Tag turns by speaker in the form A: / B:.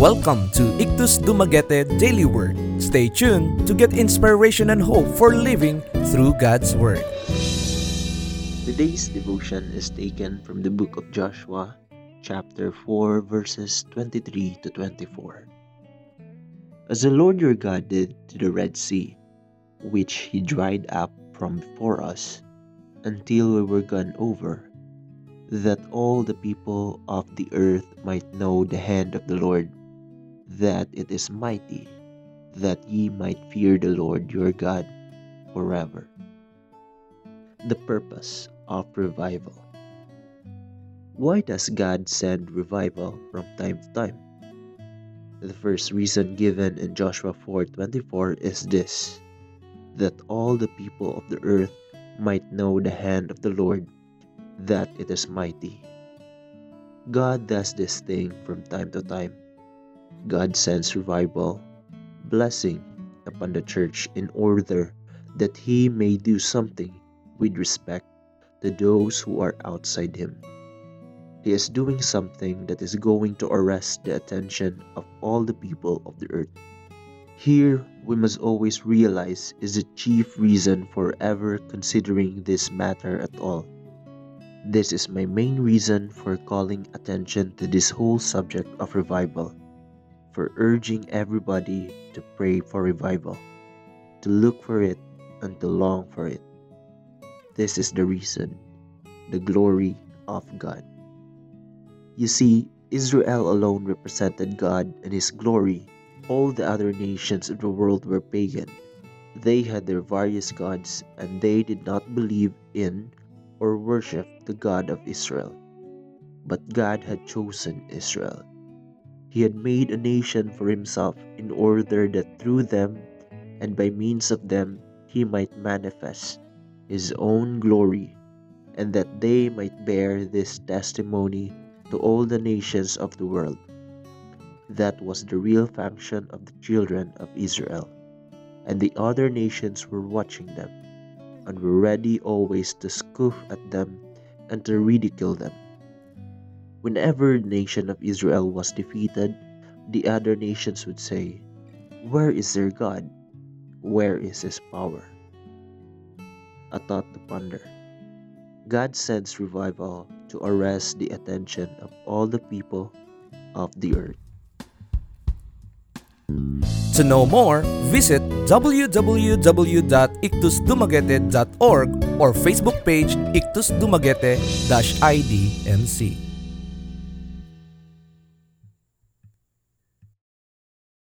A: Welcome to Ikthus Dumaguete Daily Word. Stay tuned to get inspiration and hope for living through God's Word.
B: Today's devotion is taken from the book of Joshua, chapter 4, verses 23 to 24. As the Lord your God did to the Red Sea, which he dried up from before us until we were gone over, that all the people of the earth might know the hand of the Lord, that it is mighty, that ye might fear the Lord your God forever. The purpose of revival. Why does God send revival from time to time? The first reason given in Joshua 4:24 is this: that all the people of the earth might know the hand of the Lord that it is mighty. God does this thing from time to time. God sends revival, blessing upon the church in order that He may do something with respect to those who are outside Him. He is doing something that is going to arrest the attention of all the people of the earth. Here, we must always realize is the chief reason for ever considering this matter at all. This is my main reason for calling attention to this whole subject of revival, for urging everybody to pray for revival, to look for it, and to long for it. This is the reason, the glory of God. You see, Israel alone represented God and His glory. All the other nations of the world were pagan. They had their various gods, and they did not believe in or worship the God of Israel. But God had chosen Israel. He had made a nation for himself in order that through them and by means of them he might manifest his own glory and that they might bear this testimony to all the nations of the world. That was the real function of the children of Israel, and the other nations were watching them and were ready always to scoff at them and to ridicule them. Whenever the nation of Israel was defeated, the other nations would say, Where is their God? Where is his power? A thought to ponder. God sends revival to arrest the attention of all the people of the earth.
A: To know more, visit www.ictusdumaguete.org or Facebook page Ictus Dumaguete-IDNC.